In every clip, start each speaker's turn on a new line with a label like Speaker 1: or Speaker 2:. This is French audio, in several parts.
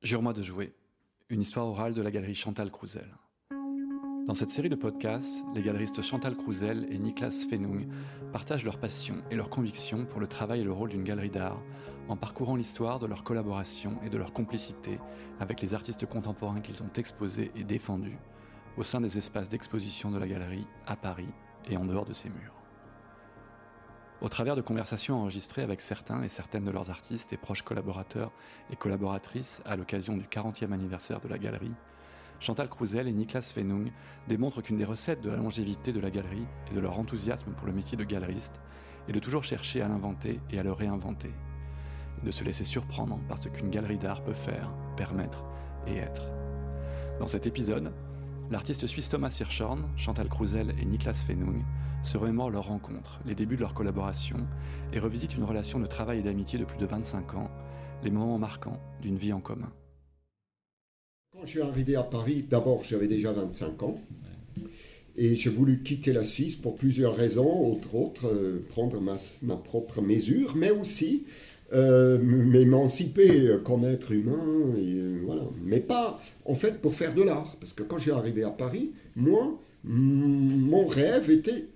Speaker 1: Jure-moi de jouer, une histoire orale de la galerie Chantal Crouzel. Dans cette série de podcasts, les galeristes Chantal Crouzel et Niklas Fenung partagent leur passion et leur conviction pour le travail et le rôle d'une galerie d'art en parcourant l'histoire de leur collaboration et de leur complicité avec les artistes contemporains qu'ils ont exposés et défendus au sein des espaces d'exposition de la galerie à Paris et en dehors de ses murs. Au travers de conversations enregistrées avec certains et certaines de leurs artistes et proches collaborateurs et collaboratrices à l'occasion du 40e anniversaire de la galerie, Chantal Crouzel et Niklas Fenung démontrent qu'une des recettes de la longévité de la galerie et de leur enthousiasme pour le métier de galeriste est de toujours chercher à l'inventer et à le réinventer, de se laisser surprendre par ce qu'une galerie d'art peut faire, permettre et être. Dans cet épisode, L'artiste suisse Thomas Hirschhorn, Chantal Crouzel et Niklas Fenung se remémorent leur rencontre, les débuts de leur collaboration et revisitent une relation de travail et d'amitié de plus de 25 ans, les moments marquants d'une vie en commun.
Speaker 2: Quand je suis arrivé à Paris, d'abord j'avais déjà 25 ans et j'ai voulu quitter la Suisse pour plusieurs raisons, entre autres euh, prendre ma, ma propre mesure, mais aussi euh, m'émanciper comme être humain, et, euh, voilà. mais pas en fait pour faire de l'art. Parce que quand j'ai arrivé à Paris, moi, mon rêve était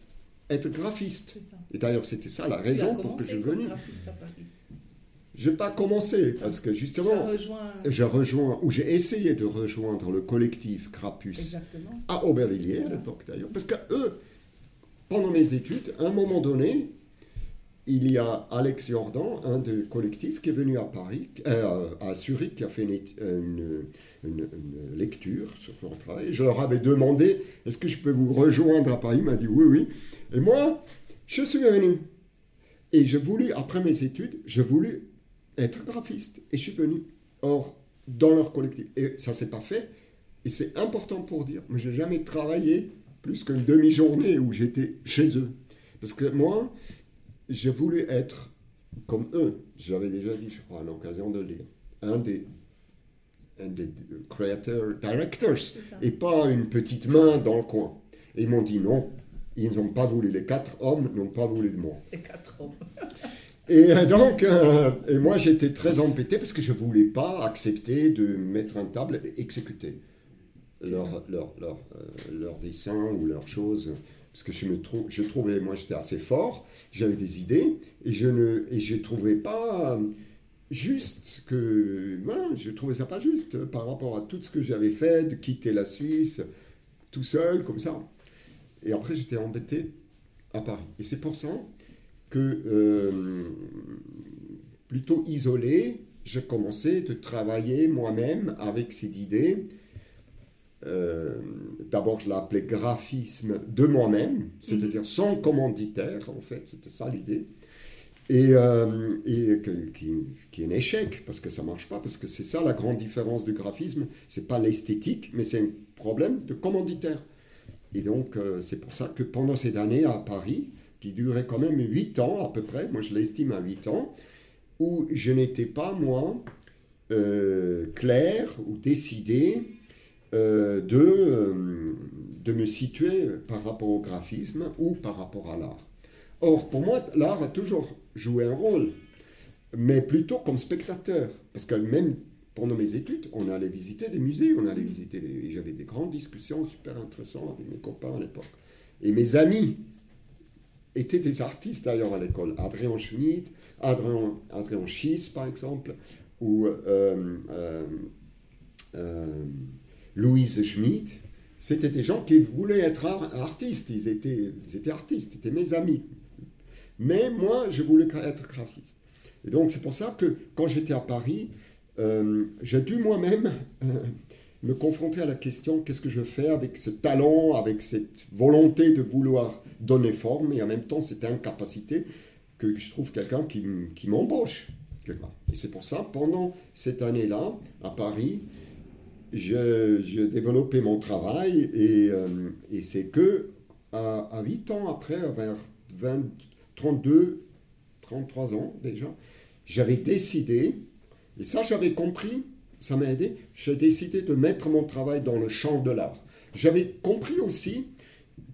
Speaker 2: être graphiste. Et d'ailleurs, c'était ça la raison pour que je venu. Je n'ai pas commencé parce que justement, je rejoins, ou j'ai essayé de rejoindre le collectif Crapus à Aubervilliers à l'époque d'ailleurs, parce que eux, pendant mes études, à un moment donné, il y a Alex Jordan, un des collectifs, qui est venu à Paris, euh, à Zurich, qui a fait une, lecture sur leur travail. Je leur avais demandé est-ce que je peux vous rejoindre à Paris? Il m'a dit oui, oui. Et moi, je suis venu. Et je voulais, après mes études, je voulais être graphiste. Et je suis venu. Or, dans leur collectif. Et ça ne s'est pas fait. Et c'est important pour dire, mais je n'ai jamais travaillé plus qu'une demi-journée où j'étais chez eux. Parce que moi, j'ai voulu être comme eux. J'avais déjà dit, je crois, à l'occasion de lire. Un des, un des creators, directors, et pas une petite main dans le coin. Et ils m'ont dit non, ils n'ont pas voulu. Les quatre hommes n'ont pas voulu de moi.
Speaker 3: Les quatre hommes.
Speaker 2: et euh, donc, euh, et moi j'étais très embêté parce que je ne voulais pas accepter de mettre un table et exécuter leur, leur, leur, euh, leur dessin ou leurs choses parce que je, trouvais, moi j'étais assez fort, j'avais des idées, et je ne et je trouvais pas juste que, ben, je trouvais ça pas juste par rapport à tout ce que j'avais fait, de quitter la Suisse tout seul, comme ça. Et après j'étais embêté à Paris. Et c'est pour ça que, euh, plutôt isolé, j'ai commencé de travailler moi-même avec ces idées euh, d'abord je l'appelais graphisme de moi-même, c'est-à-dire mhm. sans commanditaire, en fait, c'était ça l'idée. Et, euh, et qui, qui, est un échec, parce que ça ne marche pas, parce que c'est ça la grande différence du graphisme, c'est pas l'esthétique, mais c'est un problème de commanditaire. Et donc, euh, c'est pour ça que pendant ces années à Paris, qui duraient quand même 8 ans à peu près, moi je l'estime à 8 ans, où je n'étais pas, moi, clair ou décidé euh, de, euh, de me situer par rapport au graphisme ou par rapport à l'art. Or, pour moi, l'art a toujours joué un rôle, mais plutôt comme spectateur. Parce que même pendant mes études, on allait visiter des musées, on allait visiter des... J'avais des grandes discussions super intéressantes avec mes copains à l'époque. Et mes amis étaient des artistes d'ailleurs à l'école. Adrien Schmidt, Adrien, Adrien Schiss par exemple, ou... Euh, Louise Schmidt, c'était des gens qui voulaient être artistes. Ils étaient, ils étaient artistes, c'était mes amis. Mais moi, je voulais être graphiste. Et donc, c'est pour ça que quand j'étais à Paris, euh, j'ai dû moi-même euh, me confronter à la question qu'est-ce que je fais avec ce talent, avec cette volonté de vouloir donner forme et en même temps cette incapacité que je trouve quelqu'un qui, qui m'embauche. Et c'est pour ça, pendant cette année-là, à Paris, j'ai développé mon travail et, euh, et c'est que à, à, 8 ans après, vers 20, 32, 33 ans déjà, j'avais décidé, et ça j'avais compris, ça m'a aidé, j'ai décidé de mettre mon travail dans le champ de l'art. J'avais compris aussi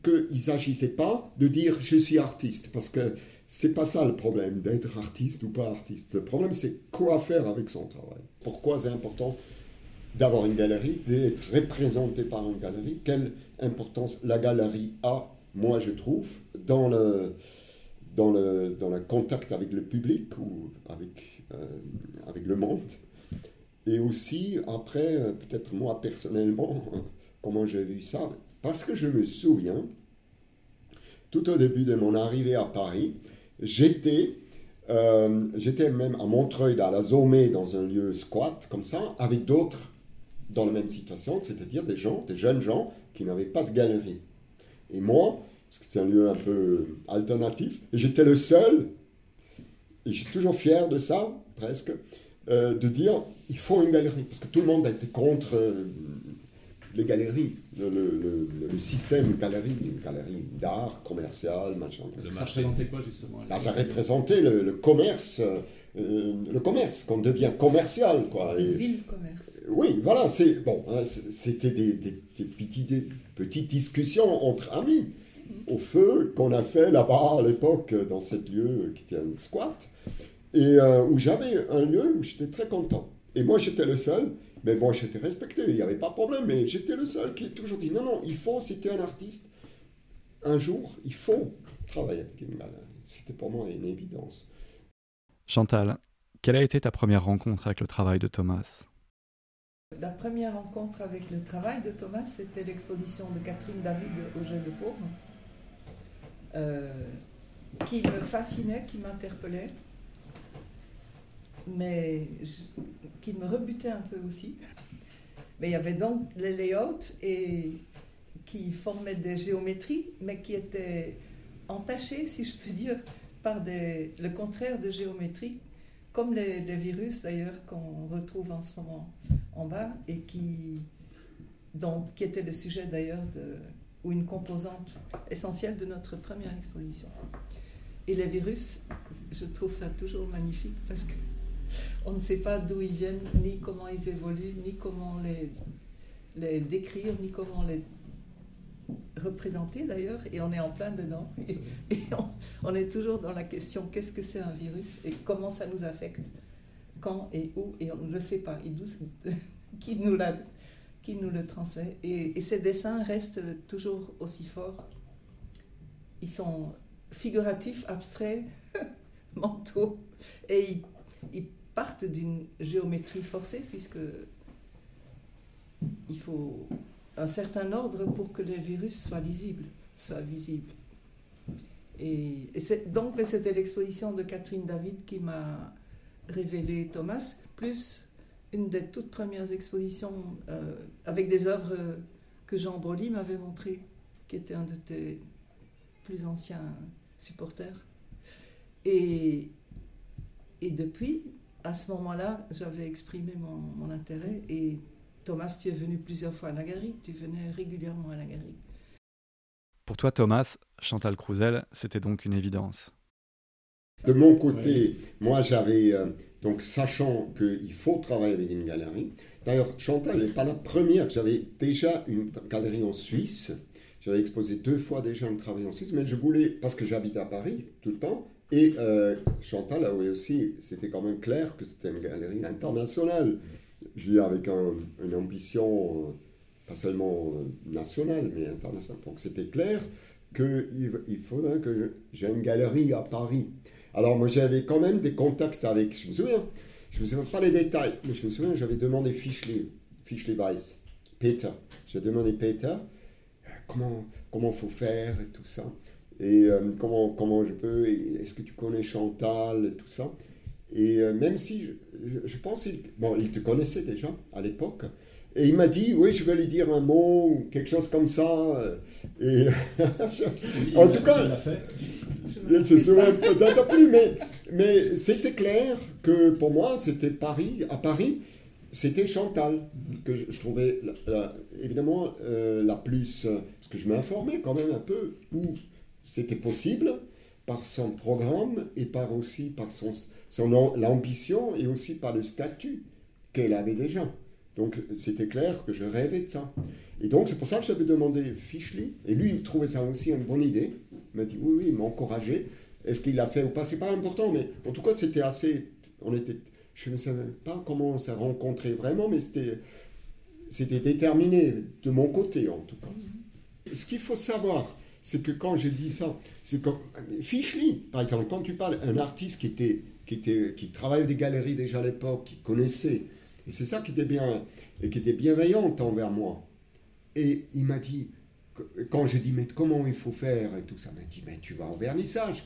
Speaker 2: qu'il ne s'agissait pas de dire je suis artiste, parce que c'est pas ça le problème, d'être artiste ou pas artiste. Le problème, c'est quoi faire avec son travail. Pourquoi c'est important d'avoir une galerie, d'être représenté par une galerie, quelle importance la galerie a, moi je trouve, dans le, dans le, dans le contact avec le public ou avec, euh, avec le monde. Et aussi, après, euh, peut-être moi personnellement, comment j'ai vu ça, parce que je me souviens, tout au début de mon arrivée à Paris, j'étais euh, j'étais même à Montreuil, à la Zomé, dans un lieu squat, comme ça, avec d'autres dans la même situation, c'est-à-dire des gens, des jeunes gens qui n'avaient pas de galerie. Et moi, parce que c'est un lieu un peu alternatif, et j'étais le seul, et je suis toujours fier de ça, presque, euh, de dire il faut une galerie, parce que tout le monde était contre euh, les galeries, le, le, système galerie, galerie d'art, commercial, machin.
Speaker 1: Ça représentait quoi justement
Speaker 2: ah, Ça représentait le, commerce, euh, le commerce, qu'on devient commercial. Quoi.
Speaker 3: Et, ville commerce.
Speaker 2: Oui, voilà, c'est, bon, hein, c'était des, des, petites, petites discussions entre amis mm-hmm. au feu qu'on a fait là-bas à l'époque dans ce lieu qui était un squat, et euh, où j'avais un lieu où j'étais très content. Et moi, j'étais le seul mais bon, j'étais respecté, il n'y avait pas de problème, mais j'étais le seul qui a toujours dit non, non, il faut, si tu es un artiste, un jour, il faut travailler avec. C'était pour moi une évidence.
Speaker 1: Chantal, quelle a été ta première rencontre avec le travail de Thomas?
Speaker 3: La première rencontre avec le travail de Thomas, c'était l'exposition de Catherine David au Jeu de Paume, euh, qui me fascinait, qui m'interpellait mais qui me rebutait un peu aussi. Mais il y avait donc les layouts et qui formaient des géométries, mais qui étaient entachées, si je peux dire, le contraire de géométrie, comme les, virus d'ailleurs qu'on retrouve en ce moment en bas et qui, donc, était le sujet d'ailleurs ou une composante essentielle de notre première exposition. Et les virus, je trouve ça toujours magnifique parce que on ne sait pas d'où ils viennent, ni comment ils évoluent, ni comment les, les décrire, ni comment les représenter d'ailleurs, et on est en plein dedans. Et, on, est toujours dans la question qu'est-ce que c'est un virus et comment ça nous affecte, quand et où, et on ne le sait pas. qui, nous l'a, qui nous le transmet et, ces dessins restent toujours aussi forts. Ils sont figuratifs, abstraits, mentaux, et ils, ils partent d'une géométrie forcée, puisque il faut un certain ordre pour que les virus soient lisibles, soient visibles. Et, donc, c'était l'exposition de Catherine David qui m'a révélé Thomas, plus une des toutes premières expositions euh, avec des œuvres que Jean Broly m'avait montrées, qui était un de tes plus anciens supporters. Et, et depuis, à ce moment-là, j'avais exprimé mon, intérêt et Thomas, tu es venu plusieurs fois à la galerie, tu venais régulièrement à la galerie.
Speaker 1: Pour toi, Thomas, Chantal Crouzel, c'était donc une évidence.
Speaker 2: De mon côté, moi j'avais, euh, donc sachant qu'il faut travailler avec une galerie, d'ailleurs Chantal n'est pas la première, j'avais déjà une galerie en Suisse, j'avais exposé deux fois déjà un travail en Suisse, mais je voulais, parce que j'habite à Paris tout le temps, et euh, Chantal a aussi, c'était quand même clair que c'était une galerie internationale. Je dis avec une ambition, euh, pas seulement euh, nationale, mais internationale. Donc c'était clair qu'il il faudrait que j'ai une galerie à Paris. Alors moi j'avais quand même des contacts avec, je me souviens, je me souviens pas les détails, mais je me souviens j'avais demandé Fischli, Fischli Weiss, Peter. J'ai demandé Peter comment comment faut faire et tout ça et euh, comment, comment je peux, est-ce que tu connais Chantal, tout ça. Et euh, même si, je, je pense, il, bon, il te connaissait déjà à l'époque, et il m'a dit, oui, je vais lui dire un mot ou quelque chose comme ça. Et en tout cas, il ne se souvient peut-être plus, mais, mais c'était clair que pour moi, c'était Paris, à Paris, c'était Chantal, que je, trouvais évidemment euh, la plus, parce que je m'informais quand même un peu, où c'était possible par son programme et par aussi par son, son l'ambition et aussi par le statut qu'elle avait déjà. Donc c'était clair que je rêvais de ça. Et donc c'est pour ça que j'avais demandé Fischli. Et lui, il trouvait ça aussi une bonne idée. Il m'a dit oui, oui, il m'a encouragé. Est-ce qu'il l'a fait ou pas? C'est pas important, mais en tout cas, c'était assez. On était. Je ne sais pas comment on s'est rencontrés vraiment, mais c'était. c'était déterminé de mon côté en tout cas. Ce qu'il faut savoir, c'est que quand je dis ça, c'est comme Fischli, par exemple, quand tu parles un artiste qui était qui travaillait des galeries déjà à l'époque, qui connaissait, et c'est ça qui était bien et qui était bienveillante envers moi. Et il m'a dit quand je dis mais comment il faut faire et tout ça, il m'a dit mais tu vas en vernissage.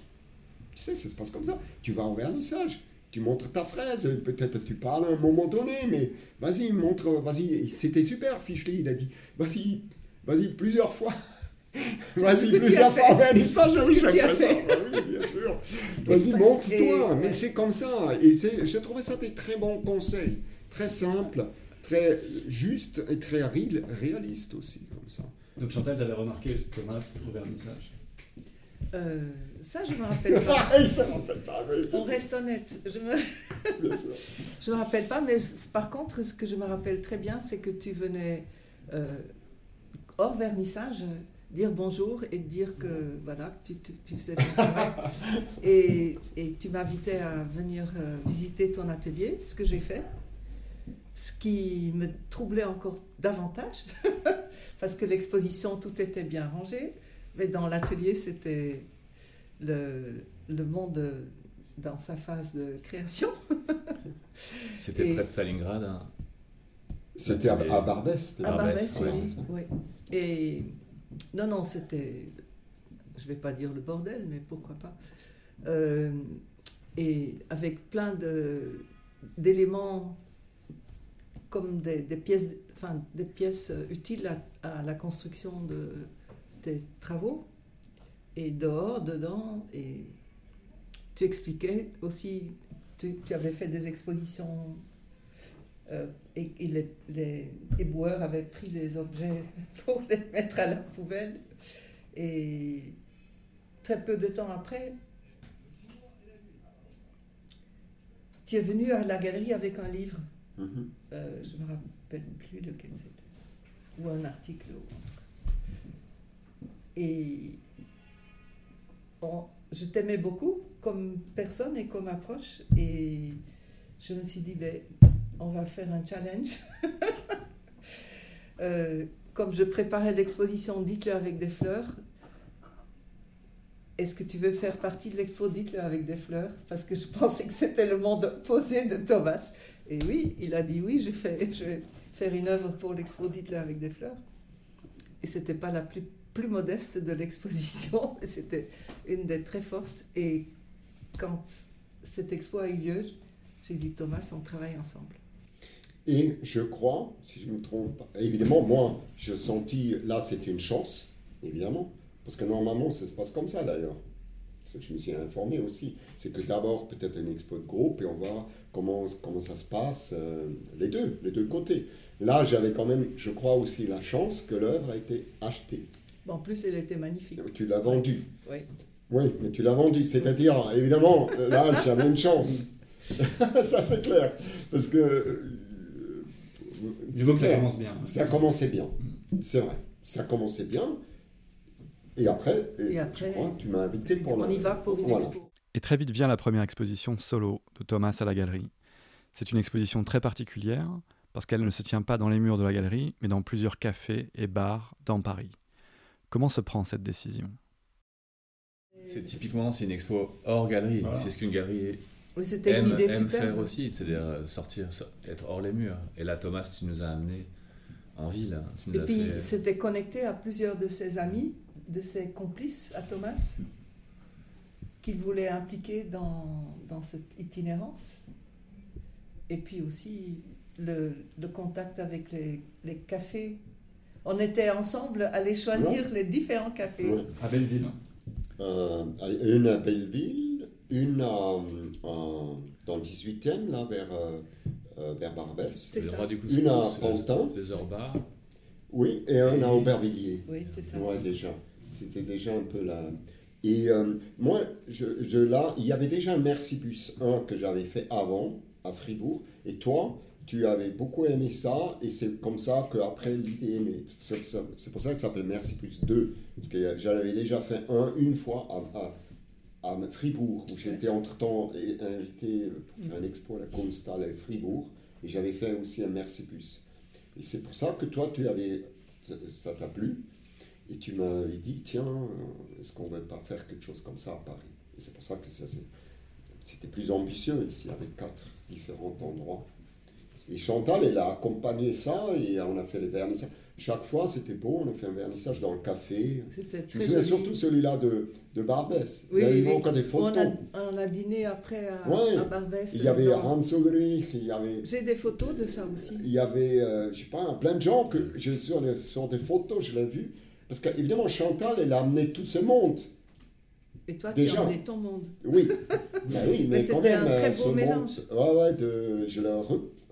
Speaker 2: Tu sais, ça se passe comme ça. Tu vas en vernissage tu montres ta fraise, peut-être tu parles à un moment donné, mais vas-y, montre, vas-y, c'était super, Fischli, il a dit, vas-y, vas-y, plusieurs fois. Vas-y, fois, ça, oui, j'ai fait ça. Oui, bien sûr. Vas-y, montre-toi. Mais c'est comme ça. Et je trouvais ça des très bons conseils. Très simples, très justes et très réalistes aussi, comme ça.
Speaker 1: Donc Chantal, tu avais remarqué Thomas au vernissage?
Speaker 3: Euh, ça, je ne me rappelle pas. On reste honnête. Je me... je me rappelle pas, mais par contre, ce que je me rappelle très bien, c'est que tu venais euh, hors vernissage dire bonjour et dire que voilà, tu, tu, faisais ton travail. et, et, tu m'invitais à venir euh, visiter ton atelier, ce que j'ai fait. Ce qui me troublait encore davantage, parce que l'exposition, tout était bien rangé. Mais dans l'atelier, c'était le, le, monde dans sa phase de création.
Speaker 1: c'était près de Stalingrad hein.
Speaker 2: C'était à, Barbès.
Speaker 3: À Barbès, oui, oui. Et non, non, c'était, je ne vais pas dire le bordel, mais pourquoi pas. Euh, et avec plein de, d'éléments comme des, pièces, enfin, des pièces utiles à, à la construction de, tes travaux et dehors, dedans, et tu expliquais aussi, tu, avais fait des expositions euh, et, les, les, éboueurs avaient pris les objets pour les mettre à la poubelle. Et très peu de temps après, tu es venu à la galerie avec un livre. Mm-hmm. Euh, je ne me rappelle plus lequel c'était. Ou un article. Et je t'aimais beaucoup comme personne et comme approche. Et je me suis dit, ben, on va faire un challenge. Euh, comme je préparais l'exposition Dites-le avec des fleurs, est-ce que tu veux faire partie de l'expo Dites-le avec des fleurs? Parce que je pensais que c'était le monde opposé de Thomas. Et oui, il a dit oui, je, fais, je vais faire une œuvre pour l'expo Dites-le avec des fleurs. Et c'était pas la plus plus modeste de l'exposition. C'était une des très fortes. Et quand cette expo a eu lieu, j'ai dit Thomas, on travaille ensemble.
Speaker 2: Et je crois, si je ne me trompe pas, évidemment, moi, je sentis, là, c'est une chance, évidemment, parce que normalement, ça se passe comme ça d'ailleurs. Ce que je me suis informé aussi, c'est que d'abord, peut-être une expo de groupe, et on voit comment, comment ça se passe, euh, les deux, les deux côtés. Là, j'avais quand même, je crois aussi, la chance que l'œuvre a été achetée
Speaker 3: en plus, elle était magnifique.
Speaker 2: Tu l'as vendue.
Speaker 3: Oui.
Speaker 2: Oui, mais tu l'as vendue. C'est-à-dire, évidemment, là, j'avais une chance. ça, c'est clair. Parce que.
Speaker 1: Disons que ça commence bien.
Speaker 2: Ça commençait bien. C'est vrai. Ça commençait bien. Et après, et, après tu m'as invité pour
Speaker 3: On y va pour une expo.
Speaker 1: Et très vite vient la première exposition solo de Thomas à la galerie. C'est une exposition très particulière parce qu'elle ne se tient pas dans les murs de la galerie, mais dans plusieurs cafés et bars dans Paris. Comment se prend cette décision? C'est typiquement c'est une expo hors galerie. C'est ce qu'une galerie
Speaker 3: oui, aime, une idée
Speaker 1: aime faire aussi, c'est-à-dire euh, sortir, être hors les murs. Et là, Thomas, tu nous as amené en ville. Hein.
Speaker 3: Tu nous Et puis, c'était connecté à plusieurs de ses amis, de ses complices à Thomas, qu'il voulait impliquer dans, dans cette itinérance. Et puis aussi le, le contact avec les, les cafés on était ensemble à aller choisir les différents cafés.
Speaker 1: À Belleville.
Speaker 2: Euh, une à Belleville, une dans le 18e, là, vers, euh, euh, vers Barbès.
Speaker 3: C'est ça.
Speaker 2: une à Pantin.
Speaker 1: Les Orbars.
Speaker 2: Oui, et un à Aubervilliers.
Speaker 3: Oui, c'est ça.
Speaker 2: Ouais, déjà. C'était déjà un peu là. Et moi, je, je, là, il y avait déjà un Mercibus 1 que j'avais fait avant, à Fribourg. Et toi, tu avais beaucoup aimé ça, et c'est comme ça qu'après l'idée est C'est pour ça que ça s'appelle Merci Plus 2, parce que j'avais déjà fait un une fois à, à, Fribourg, où j'étais entre-temps invité pour faire un expo à la Constal à Fribourg, et j'avais fait aussi un Merci Plus. Et c'est pour ça que toi, tu avais, ça t'a plu. Et tu m'avais dit, tiens, est-ce qu'on ne va pas faire quelque chose comme ça à Paris? Et c'est pour ça que c'était plus ambitieux ici, avec quatre différents endroits. Et Chantal, elle a accompagné ça et on a fait les vernissages. Chaque fois, c'était beau, on a fait un vernissage dans le café.
Speaker 3: C'était
Speaker 2: Je
Speaker 3: très
Speaker 2: me
Speaker 3: joli.
Speaker 2: surtout celui-là de, de Barbès.
Speaker 3: Oui,
Speaker 2: il y avait
Speaker 3: oui,
Speaker 2: encore des
Speaker 3: On
Speaker 2: photos.
Speaker 3: a, on a dîné après à,
Speaker 2: Ouais.
Speaker 3: à Barbès.
Speaker 2: Il y avait
Speaker 3: dans-
Speaker 2: Hans Ulrich, il y avait,
Speaker 3: J'ai des photos de ça aussi.
Speaker 2: il y avait euh, je sais pas, plein de gens que j'ai sur, les- sur des photos, je l'ai vu. Parce qu'évidemment, Chantal, elle a amené tout ce monde.
Speaker 3: Et toi,
Speaker 2: Déjà.
Speaker 3: tu as emmené ton monde.
Speaker 2: Oui, Ben oui mais,
Speaker 3: Mais c'était un très
Speaker 2: euh,
Speaker 3: beau
Speaker 2: ce monde-
Speaker 3: mélange.
Speaker 2: ouais, ouais, de, je l'ai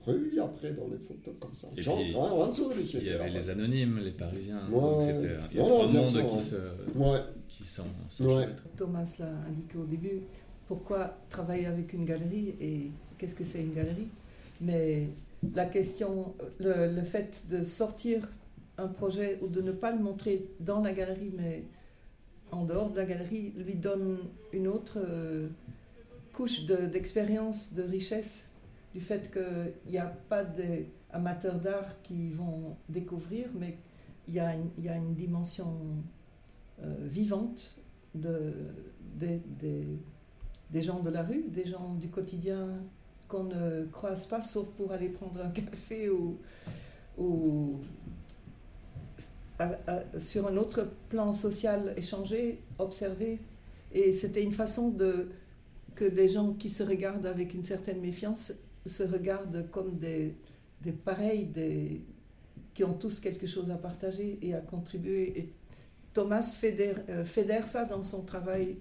Speaker 2: après dans les photos comme ça.
Speaker 4: Et puis,
Speaker 2: ouais, Ulrich
Speaker 4: Il y avait
Speaker 2: là.
Speaker 4: les anonymes, les parisiens.
Speaker 2: Ouais,
Speaker 4: c'était, il y a trois mondes
Speaker 2: sûr,
Speaker 4: qui
Speaker 2: ouais.
Speaker 4: se,
Speaker 2: Ouais,
Speaker 4: qui sont,
Speaker 2: Ouais.
Speaker 3: Thomas l'a indiqué au début. Pourquoi travailler avec une galerie et qu'est-ce que c'est une galerie? Mais la question, le, le fait de sortir un projet ou de ne pas le montrer dans la galerie, mais en dehors de la galerie, lui donne une autre euh, couche de- d'expérience, de, richesse, du fait qu'il n'y a pas des amateurs d'art qui vont découvrir, mais il y a une, dimension euh, vivante de, des, gens de la rue, des gens du quotidien qu'on ne croise pas sauf pour aller prendre un café ou, sur un autre plan social échanger, observer. Et c'était une façon de que des gens qui se regardent avec une certaine méfiance se regardent comme des, des pareils, des, qui ont tous quelque chose à partager et à contribuer. Et Thomas fédère, euh, fédère ça dans son travail,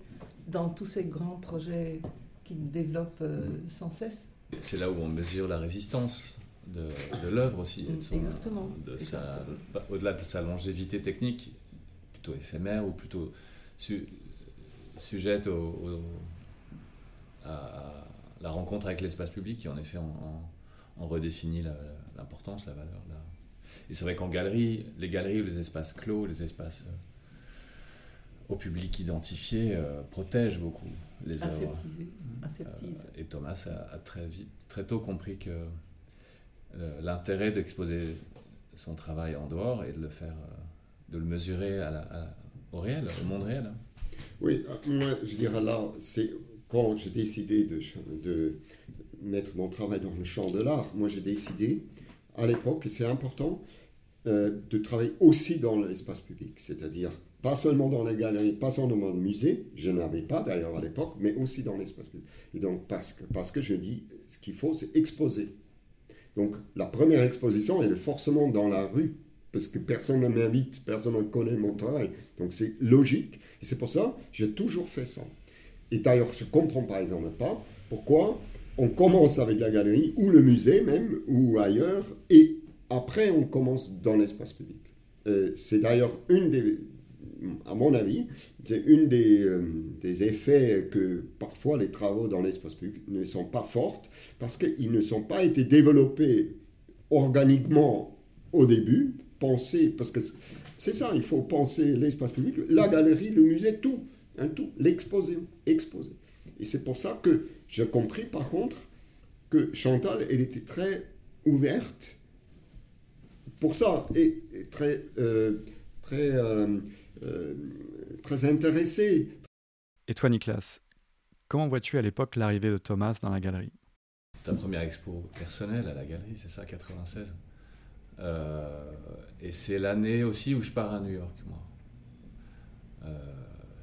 Speaker 3: dans tous ces grands projets qu'il développe euh, sans cesse.
Speaker 4: C'est là où on mesure la résistance de, de l'œuvre aussi. et de son-
Speaker 3: Exactement,
Speaker 4: de sa-
Speaker 3: exactement.
Speaker 4: pas- Au-delà de sa longévité technique, plutôt éphémère ou plutôt su- sujette au- à la rencontre avec l'espace public qui en effet en, en- en redéfinit la- l'importance, la valeur. la- Et c'est vrai qu'en galerie, les galeries ou les espaces clos, les espaces euh, au public identifié euh, protègent beaucoup les œuvres. Euh, et Thomas a, a très vite, très tôt compris que euh, l'intérêt d'exposer son travail en dehors et de le faire, euh, de le mesurer à la- à- au réel, au monde réel.
Speaker 2: Oui, moi, je dirais là, c'est quand j'ai décidé de, mettre mon travail dans le champ de l'art, moi j'ai décidé à l'époque, et c'est important, euh, de travailler aussi dans l'espace public, c'est-à-dire pas seulement dans les galeries, pas seulement dans le musée, je n'avais pas d'ailleurs à l'époque, mais aussi dans l'espace public. Et donc, parce que, parce que je dis, ce qu'il faut, c'est exposer. Donc, la première exposition, elle est forcément dans la rue, parce que personne ne m'invite, personne ne connaît mon travail. Donc, c'est logique. Et c'est pour ça que j'ai toujours fait ça. Et d'ailleurs, je ne comprends par exemple pas pourquoi on commence avec la galerie, ou le musée même, ou ailleurs, et après on commence dans l'espace public. Euh, c'est d'ailleurs une des, à mon avis, c'est une des, euh, des effets que parfois les travaux dans l'espace public ne sont pas fortes, parce qu'ils ne sont pas été développés organiquement au début, pensés, parce que c'est ça, il faut penser l'espace public, la galerie, le musée, tout, un tout, l'exposer, exposer. Et c'est pour ça que j'ai compris par contre que Chantal, elle était très ouverte pour ça et, et très, euh, très, euh, euh, très intéressée.
Speaker 1: Et toi, Nicolas, comment vois-tu à l'époque l'arrivée de Thomas dans la galerie?
Speaker 4: Ta première expo personnelle à la galerie, c'est ça, 96. Euh, et c'est l'année aussi où je pars à New York, moi.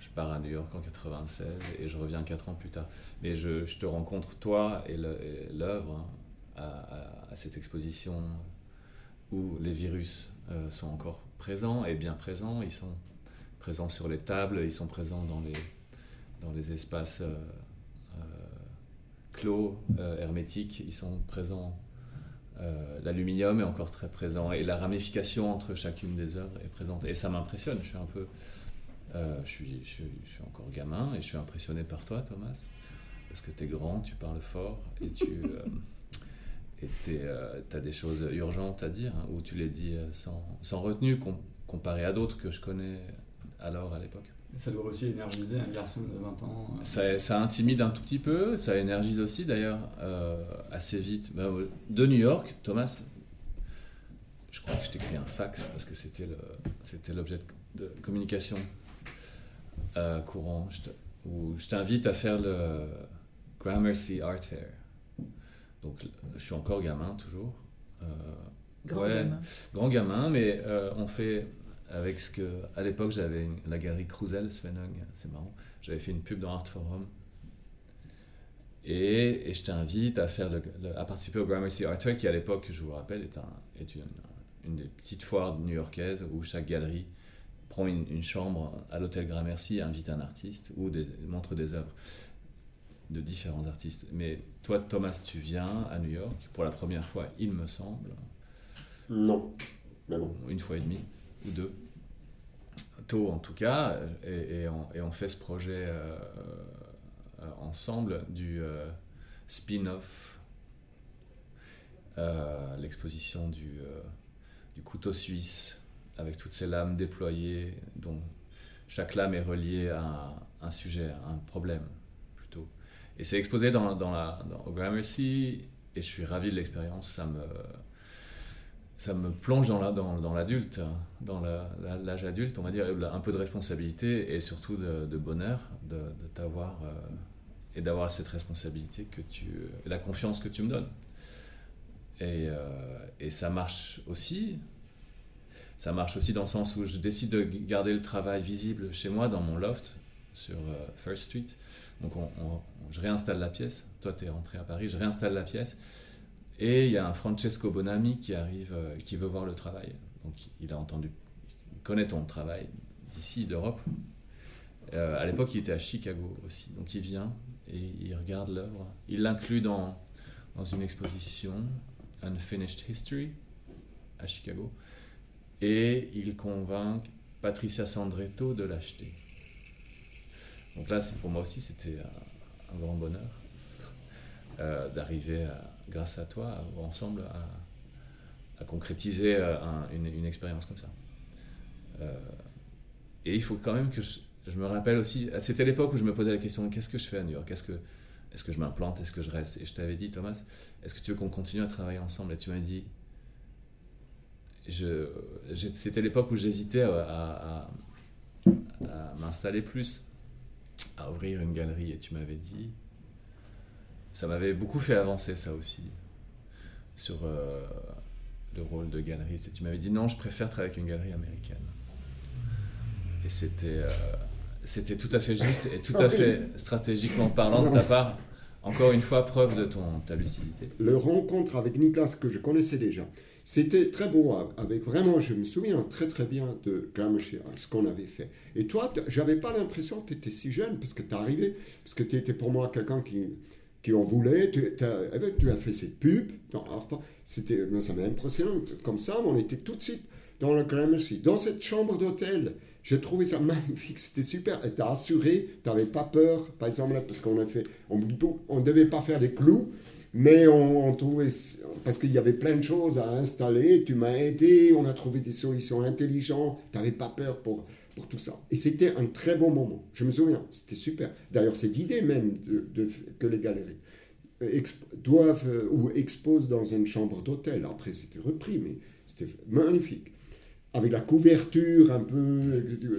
Speaker 4: Je pars à New York en 96 et je reviens 4 ans plus tard. Mais je, te rencontre, toi et l'œuvre, hein, à, cette exposition où les virus euh, sont encore présents et bien présents. Ils sont présents sur les tables, ils sont présents dans les, dans les espaces euh, euh, clos, hermétiques, ils sont présents. L'aluminium est encore très présent et la ramification entre chacune des œuvres est présente. Et ça m'impressionne. Je suis un peu. Euh, je, suis, je, suis, je suis encore gamin et je suis impressionné par toi, Thomas. Parce que tu es grand, tu parles fort et tu. euh, et tu as des choses urgentes à dire, hein, ou tu les dis euh, sans, sans retenue, com- comparé à d'autres que je connais alors à l'époque.
Speaker 5: Ça doit aussi énergiser un garçon de 20 ans. euh,
Speaker 4: Ça, ça intimide un tout petit peu, ça énergise aussi d'ailleurs euh, assez vite. Ben, de New York, Thomas, je crois que je t'écris un fax parce que c'était l'objet de communication euh, courant. Je te- où je t'invite à faire le Gramercy Art Fair. Donc, je suis encore gamin toujours. Euh,
Speaker 3: Grand
Speaker 4: Ouais.
Speaker 3: gamin.
Speaker 4: grand gamin, mais euh, on fait avec ce que. À l'époque, j'avais une- la galerie Cruzel, Svenung, c'est marrant. J'avais fait une pub dans Art Forum. Et, et je t'invite à, faire le, le- à participer au Gramercy Art Fair, qui à l'époque, je vous le rappelle, est, un, est une, une des petites foires new-yorkaises où chaque galerie prend une, une chambre à l'hôtel Gramercy, invite un artiste ou des, montre des œuvres de différents artistes. Mais toi, Thomas, tu viens à New York pour la première fois, il me semble
Speaker 2: Non. Mais bon.
Speaker 4: une fois et demie ou deux. Tôt en tout cas, et, et on, et on fait ce projet euh, euh, ensemble du euh, spin-off, euh, l'exposition du, du couteau suisse avec toutes ces lames déployées dont chaque lame est reliée à un, sujet, à un problème plutôt. Et c'est exposé dans, dans la, dans, au Gramercy et je suis ravi de l'expérience, ça me ça me plonge dans la- dans, l'adulte, hein, dans l'âge adulte, on va dire, un peu de responsabilité et surtout de, bonheur de, de t'avoir euh, et d'avoir cette responsabilité que tu, la confiance que tu me donnes. Et, euh, et ça marche aussi. Ça marche aussi dans le sens où je décide de garder le travail visible chez moi dans mon loft sur euh, First Street. Donc on- on- je réinstalle la pièce. Toi, tu es rentré à Paris, je réinstalle la pièce. Et il y a un Francesco Bonami qui arrive, euh, qui veut voir le travail. Donc il a entendu, il connaît ton travail d'ici, d'Europe. Euh, à l'époque, il était à Chicago aussi. Donc il vient et il regarde l'œuvre. Il l'inclut dans, dans une exposition, Unfinished History, à Chicago. Et il convainc Patricia Sandretto de l'acheter. Donc là, pour moi aussi, c'était un, grand bonheur euh, d'arriver, grâce à toi, ensemble, à, concrétiser euh, un- une, expérience comme ça. Euh, et il faut quand même que je, me rappelle aussi, c'était l'époque où je me posais la question qu'est-ce que je fais à New York? Est-ce que, est que je m'implante? Est-ce que je reste? Et je t'avais dit, Thomas, est-ce que tu veux qu'on continue à travailler ensemble? Et tu m'as dit, c'était l'époque où j'hésitais à, à- à m'installer plus, à ouvrir une galerie. Et tu m'avais dit, ça m'avait beaucoup fait avancer ça aussi, sur euh, le rôle de galeriste. Et tu m'avais dit, non, je préfère travailler avec une galerie américaine. Et c'était, euh, c'était tout à fait juste et tout à fait stratégiquement parlant de ta part. Encore une fois, preuve de ton, ta lucidité.
Speaker 2: Le rencontre avec Nicolas, que je connaissais déjà, c'était très beau. hein, Avec vraiment, je me souviens très très bien de Gramercy, hein, ce qu'on avait fait. Et toi, j'avais pas l'impression que tu étais si jeune, parce que tu arrivé, parce que tu étais pour moi quelqu'un qui, qui en voulait. Tu, eh ben, as fait cette pub. C'était, ça m'a impressionné. Comme ça, on était tout de suite dans le Gramercy, dans cette chambre d'hôtel. J'ai trouvé ça magnifique, c'était super. Et t'as assuré, tu n'avais pas peur, par exemple, parce qu'on a fait, on ne devait pas faire des clous, mais on, on trouvait, parce qu'il y avait plein de choses à installer, tu m'as aidé, on a trouvé des solutions intelligentes, tu n'avais pas peur pour, pour tout ça. Et c'était un très bon moment, je me souviens, c'était super. D'ailleurs, cette idée même de, de- que les galeries exp- doivent euh, ou exposent dans une chambre d'hôtel, après c'était repris, mais c'était magnifique. Avec la couverture un peu,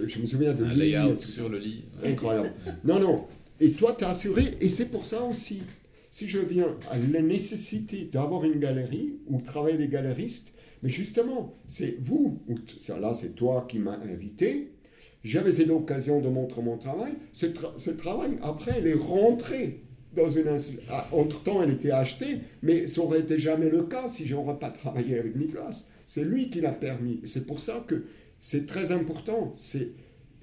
Speaker 2: je me souviens de
Speaker 4: Un
Speaker 2: lit,
Speaker 4: layout sur le lit.
Speaker 2: Incroyable. Non, non. Et toi, tu as assuré, et c'est pour ça aussi, si je viens à la nécessité d'avoir une galerie ou travailler les galeristes, mais justement, c'est vous, ou là c'est toi qui m'as invité, j'avais cette occasion de montrer mon travail, ce, tra- ce travail, après, elle est rentrée dans une institution. Entre-temps, elle était achetée, mais ça aurait été jamais le cas si je n'aurais pas travaillé avec Nicolas. C'est lui qui l'a permis. C'est pour ça que c'est très important. C'est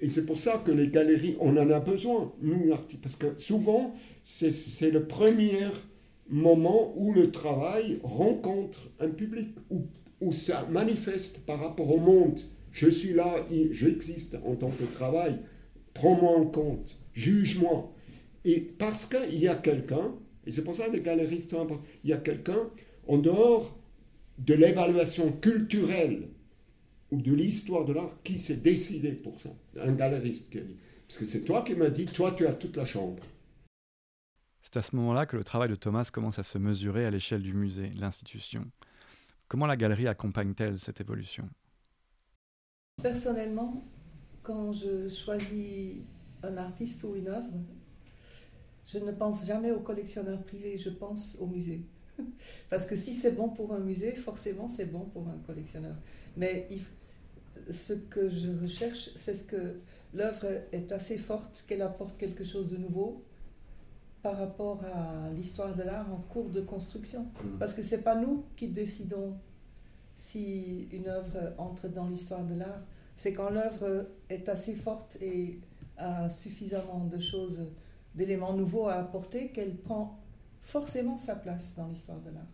Speaker 2: et c'est pour ça que les galeries, on en a besoin, nous, artistes, parce que souvent, c'est le premier moment où le travail rencontre un public, où, ça manifeste par rapport au monde. Je suis là, j'existe en tant que travail, prends-moi en compte, juge-moi. Et parce qu'il y a quelqu'un, et c'est pour ça que les galeristes sont importants, il y a quelqu'un en dehors de l'évaluation culturelle ou de l'histoire de l'art qui s'est décidé pour ça. Un galeriste qui a dit. Parce que c'est toi qui m'as dit, toi tu as toute la chambre.
Speaker 1: C'est à ce moment-là que le travail de Thomas commence à se mesurer à l'échelle du musée, de l'institution. Comment la galerie accompagne-t-elle cette évolution?
Speaker 3: Personnellement, quand je choisis un artiste ou une œuvre, je ne pense jamais au collectionneur privé, je pense au musée. Parce que si c'est bon pour un musée, forcément c'est bon pour un collectionneur. Mais ce que je recherche, c'est ce que l'œuvre est assez forte, qu'elle apporte quelque chose de nouveau par rapport à l'histoire de l'art en cours de construction. Mm. Parce que ce n'est pas nous qui décidons si une œuvre entre dans l'histoire de l'art, c'est quand l'œuvre est assez forte et a suffisamment de choses, d'éléments nouveaux à apporter qu'elle prend forcément sa place dans l'histoire de l'art.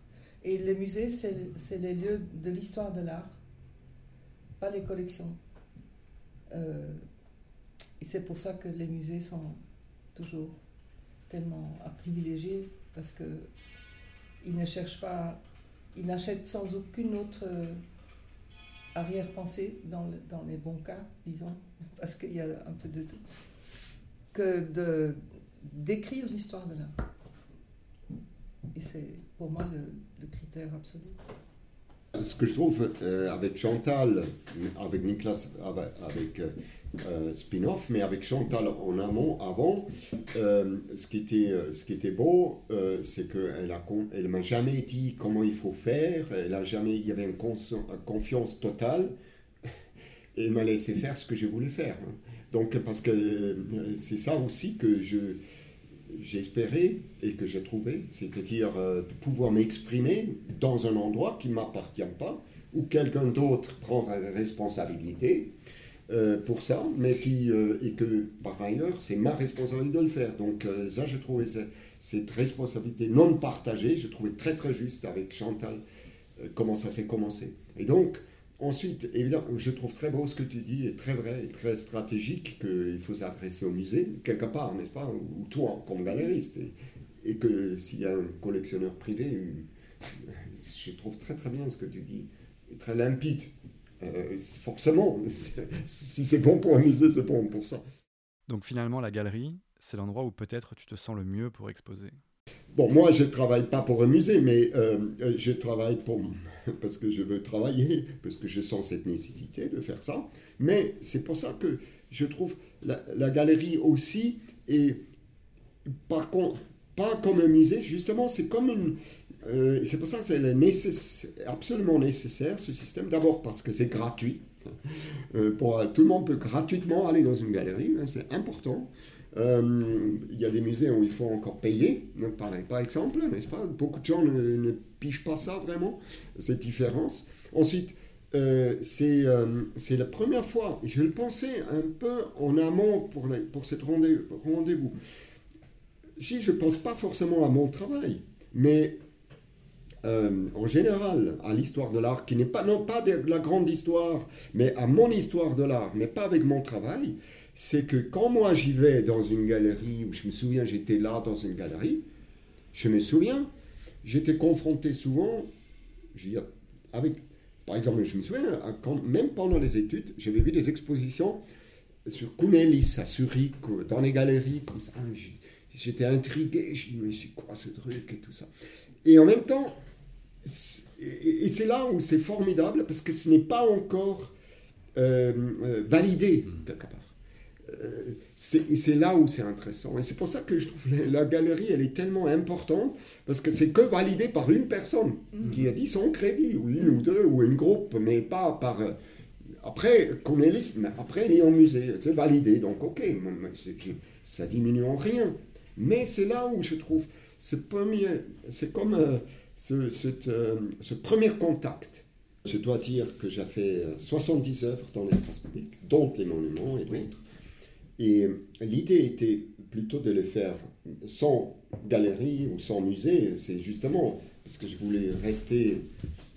Speaker 3: Et les musées, c'est les lieux de l'histoire de l'art, pas les collections. Euh, et c'est pour ça que les musées sont toujours tellement à privilégier, parce qu'ils ne cherchent pas, ils n'achètent sans aucune autre euh, arrière-pensée, dans, dans les bons cas, disons, parce qu'il y a un peu de tout, que d'écrire l'histoire de l'art. Et c'est pour moi le, critère absolu.
Speaker 2: Ce que je trouve euh, avec Chantal, avec Niklas, avec, euh, euh, spin-off, mais avec Chantal en amont, avant, ce, qui était, ce qui était beau, c'est qu'elle elle m'a jamais dit comment il faut faire, elle a jamais, il y avait une, confiance totale, et elle m'a laissé faire ce que je voulais faire. Donc, parce que c'est ça aussi que je j'espérais et que j'ai trouvé, c'est-à-dire euh, pouvoir m'exprimer dans un endroit qui ne m'appartient pas, où quelqu'un d'autre prend responsabilité euh, pour ça, mais qui, euh, et que par ailleurs, c'est ma responsabilité de le faire. Donc ça, j'ai trouvé cette responsabilité non partagée, je trouvais très très juste avec Chantal comment ça s'est commencé. Et donc, Ensuite, évidemment, je trouve très beau ce que tu dis, et très vrai, et très stratégique, qu'il faut s'adresser au musée, quelque part, n'est-ce pas, ou toi, comme galériste, et, que s'il y a un collectionneur privé, je trouve très très bien ce que tu dis, très limpide. Euh, forcément, si c'est bon pour un musée, c'est bon pour ça.
Speaker 1: Donc finalement, la galerie, c'est l'endroit où peut-être tu te sens le mieux pour exposer.
Speaker 2: Bon, moi, je ne travaille pas pour un musée, mais euh, euh, je travaille pour, parce que je veux travailler, parce que je sens cette nécessité de faire ça. Mais c'est pour ça que je trouve la, galerie aussi, et par contre, pas comme un musée, justement, c'est comme une... Euh, c'est pour ça que c'est absolument nécessaire, ce système. D'abord parce que c'est gratuit. pour, tout le monde peut gratuitement aller dans une galerie, hein, c'est important. Euh, il y a des musées où il faut encore payer, par, exemple, n'est-ce pas? Beaucoup de gens ne, ne, pigent pas ça vraiment, cette différence. Ensuite, euh, euh, c'est la première fois, je le pensais un peu en amont pour, les, pour cette rendez-vous. Si je ne pense pas forcément à mon travail, mais en général à l'histoire de l'art, qui n'est pas, non pas de la grande histoire, mais à mon histoire de l'art, mais pas avec mon travail, c'est que quand moi j'y vais dans une galerie, où je me souviens j'étais là dans une galerie, je me souviens, j'étais confronté souvent, je veux dire, avec, par exemple, je me souviens, quand, même pendant les études, j'avais vu des expositions sur Kounelis à Zurich, dans les galeries, comme ça, j'étais intrigué, je me mais c'est quoi ce truc et tout ça. Et en même temps, et c'est là où c'est formidable, parce que ce n'est pas encore euh, euh, validé, quelque part. Euh, c'est là où c'est intéressant. Et c'est pour ça que je trouve la, la, galerie, elle est tellement importante, parce que c'est que validé par une personne mm. qui a dit son crédit, ou une ou deux, ou un groupe, mais pas par... Euh, après, qu'on est liste, après, il est en musée, c'est validé, donc ok, ça diminue en rien. Mais c'est là où je trouve, ce premier, c'est comme euh, ce, ce premier contact. Je dois dire que j'ai fait 70 œuvres dans l'espace public, dont les monuments et d'autres. Et l'idée était plutôt de le faire sans galerie ou sans musée. C'est justement parce que je voulais rester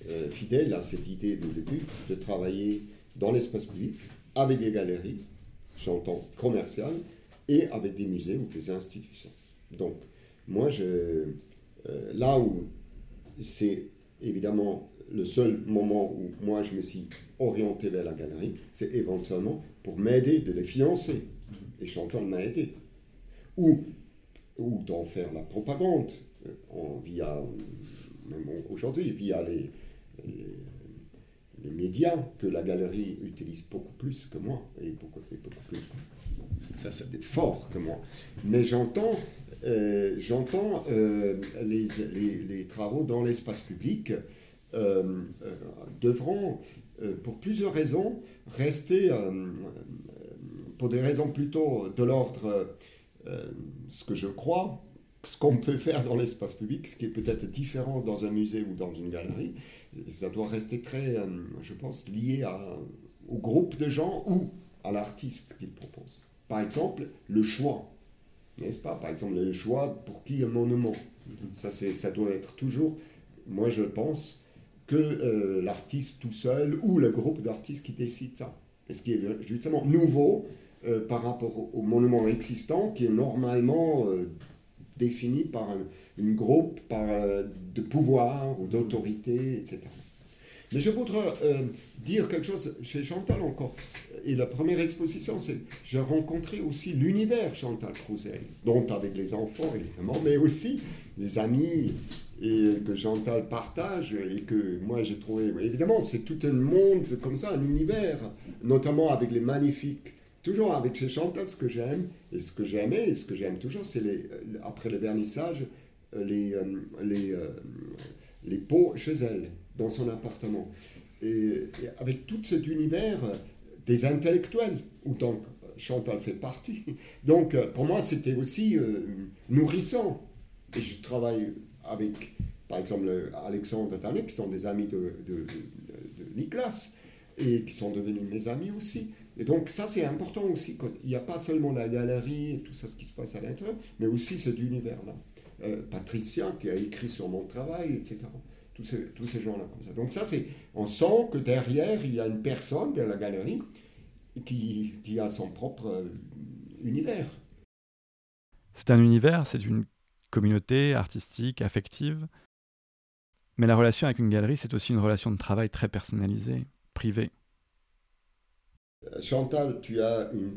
Speaker 2: euh, fidèle à cette idée de début, de travailler dans l'espace public avec des galeries, j'entends commerciales, et avec des musées ou des institutions. Donc, moi, euh, là où c'est évidemment le seul moment où moi je me suis orienté vers la galerie, c'est éventuellement pour m'aider de les financer et Chantal m'a aidé. Ou, ou d'en faire la propagande, via, même aujourd'hui, via les, les médias que la galerie utilise beaucoup plus que moi, et beaucoup, beaucoup plus ça, fort que moi. Mais j'entends euh, j'entends euh, les, les, travaux dans l'espace public euh, devront, pour plusieurs raisons, rester, pour des raisons plutôt de l'ordre, ce que je crois, ce qu'on peut faire dans l'espace public, ce qui est peut-être différent dans un musée ou dans une galerie, ça doit rester très, je pense, lié à, au groupe de gens ou à l'artiste qu'il propose. Par exemple, le choix n'est-ce pas? Par exemple, le choix pour qui un monument. Ça, ça doit être toujours, moi je pense, que euh, l'artiste tout seul ou le groupe d'artistes qui décide ça. Et ce qui est justement nouveau euh, par rapport au, monument existant qui est normalement euh, défini par un une groupe par, de pouvoir ou d'autorité, etc. Mais je voudrais dire quelque chose chez Chantal encore et la première exposition, c'est j'ai rencontré aussi l'univers Chantal Crouzel, donc avec les enfants évidemment, mais aussi les amis et que Chantal partage et que moi j'ai trouvé. Évidemment, c'est tout un monde comme ça, un univers, notamment avec les magnifiques. Toujours avec chez Chantal, ce que j'aime et ce que j'aimais et ce que j'aime toujours, c'est les, après le vernissage, les, euh, les, euh, les pots chez elle, dans son appartement. et avec tout cet univers, des intellectuels, où donc Chantal fait partie. Donc euh, pour moi, c'était aussi euh, nourrissant. Et je travaille avec, par exemple, Alexandre Danet, qui sont des amis de, Niklas, et qui sont devenus mes amis aussi. Et donc ça, c'est important aussi. Il n'y a pas seulement la galerie et tout ça, ce qui se passe à l'intérieur, mais aussi cet univers-là. Euh, Patricia, qui a écrit sur mon travail, etc. Tous ces, gens-là. Donc ça, c'est, on sent que derrière, il y a une personne de la galerie qui, qui a son propre euh, univers.
Speaker 1: C'est un univers, c'est une communauté artistique, affective. Mais la relation avec une galerie, c'est aussi une relation de travail très personnalisée, privée.
Speaker 2: Euh, Chantal, tu as une...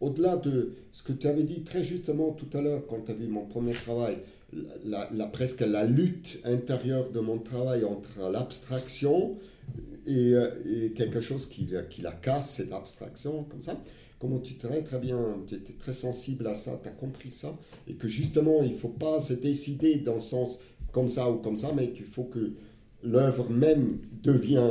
Speaker 2: Au-delà de ce que tu avais dit très justement tout à l'heure quand tu as vu mon premier travail, la, presque la lutte intérieure de mon travail entre l'abstraction et, euh, quelque chose qui, qui, la casse, cette abstraction, comme ça. Comment tu très très bien, tu étais très sensible à ça, tu as compris ça, et que justement, il ne faut pas se décider dans le sens comme ça ou comme ça, mais qu'il faut que l'œuvre même devient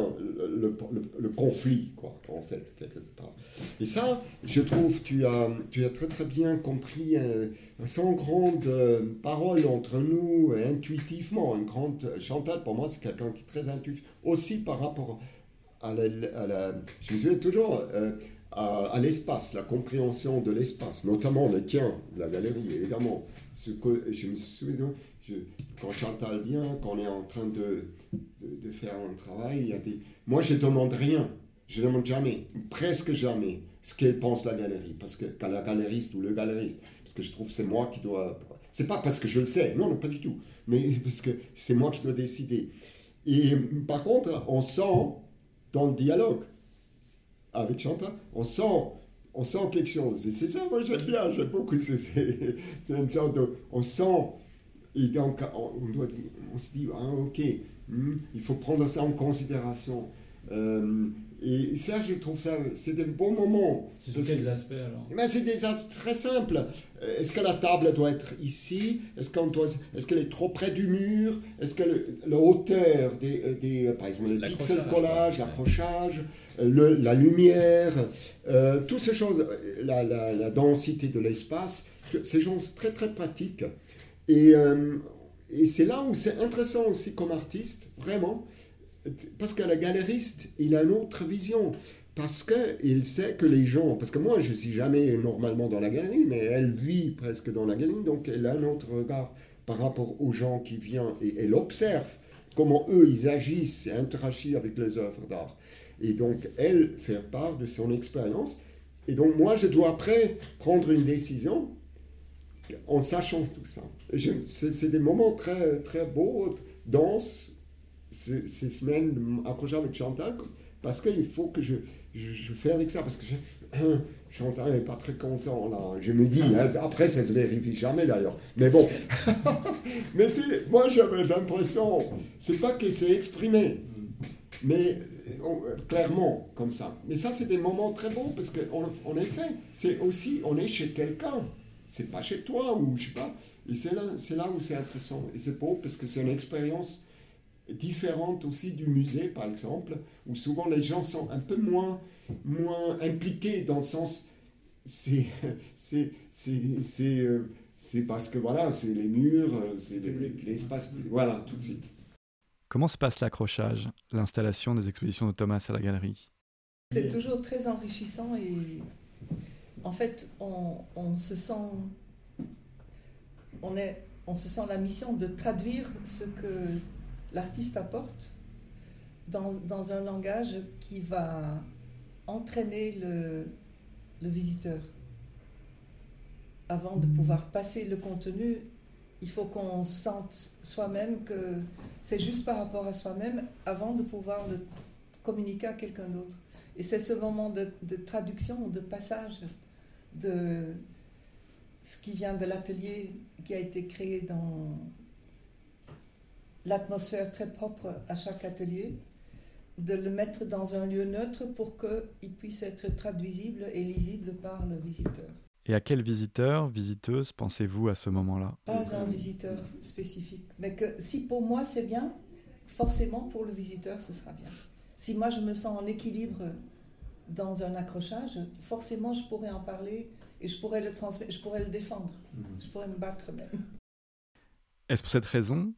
Speaker 2: le, conflit, quoi, en fait, quelque part. Et ça, je trouve, tu as, tu as très très bien compris, euh, sans grande euh, parole entre nous, euh, intuitivement, une grande... Chantal, pour moi, c'est quelqu'un qui est très intuitif, aussi par rapport. À la je me souviens toujours... à, l'espace, la compréhension de l'espace, notamment le tien, la galerie, évidemment. Ce que, je me souviens, quand Chantal vient, quand on est en train de, de, faire un travail, il y a des... moi je ne demande rien, je ne demande jamais, presque jamais, ce qu'elle pense la galerie, parce que quand la galeriste ou le galeriste, parce que je trouve que c'est moi qui dois... C'est pas parce que je le sais, non, non, pas du tout, mais parce que c'est moi qui dois décider. Et par contre, on sent dans le dialogue avec Chantal, on sent on sent quelque chose. Et c'est ça, moi j'aime bien, j'aime beaucoup. C'est une sorte de. On sent et donc, on, doit on se dit, ah, ok, hmm, il faut prendre ça en considération. Euh, et ça, je trouve ça, c'est des bons moments.
Speaker 5: C'est sur quels aspects alors?
Speaker 2: Ben, C'est des aspects très simples. Euh, est-ce que la table doit être ici? Est-ce qu'elle est, trop près du mur? Est-ce que la hauteur des, euh, des, par exemple, le pixel collage, l'accrochage, la lumière, toutes ces choses, la, la, la densité de l'espace, ces choses très très pratiques. Et, euh, et c'est là où c'est intéressant aussi comme artiste, vraiment, parce que la galeriste, il a une autre vision. Parce qu'il sait que les gens, parce que moi je ne suis jamais normalement dans la galerie, mais elle vit presque dans la galerie, donc elle a un autre regard par rapport aux gens qui viennent et elle observe comment eux ils agissent et interagissent avec les œuvres d'art. Et donc elle fait part de son expérience. Et donc moi je dois après prendre une décision en sachant tout ça. C'est des moments très, très beaux, denses, ces, semaines accrochées avec Chantal, parce qu'il faut que je, je, fais avec ça, parce que Chantal n'est pas très content là. Je me dis, hein, après ça ne se vérifie jamais d'ailleurs. Mais bon, mais moi j'avais l'impression, c'est pas qu'elle s'est exprimée, Mais clairement, comme ça. Mais ça, c'est des moments très bons parce qu'en effet, c'est aussi, on est chez quelqu'un. C'est pas chez toi ou je sais pas. Et c'est là, c'est là où c'est intéressant. Et c'est beau parce que c'est une expérience différente aussi du musée, par exemple, où souvent les gens sont un peu moins, moins impliqués dans le sens, c'est, c'est, c'est, c'est, euh, c'est parce que voilà, c'est les murs, euh, c'est l'espace, voilà, tout de suite.
Speaker 1: Comment se passe l'accrochage, l'installation des expositions de Thomas à la galerie?
Speaker 3: C'est toujours très enrichissant et en fait, on, on se sent on, est, on se sent la mission de traduire ce que l'artiste apporte dans, dans, un langage qui va entraîner le, le visiteur. Avant de pouvoir passer le contenu, il faut qu'on sente soi-même que c'est juste par rapport à soi-même avant de pouvoir le communiquer à quelqu'un d'autre. Et c'est ce moment de, de, traduction, de passage, de ce qui vient de l'atelier qui a été créé dans l'atmosphère très propre à chaque atelier, de le mettre dans un lieu neutre pour qu'il puisse être traduisible et lisible par le visiteur.
Speaker 1: Et à quel visiteur, visiteuse pensez-vous à ce moment-là?
Speaker 3: Pas un visiteur spécifique, mais que si pour moi c'est bien, forcément pour le visiteur ce sera bien. Si moi je me sens en équilibre dans un accrochage, forcément je pourrais en parler et je pourrais le transmettre, je pourrais le défendre, mhm. je pourrais me battre même.
Speaker 1: Est-ce pour cette raison,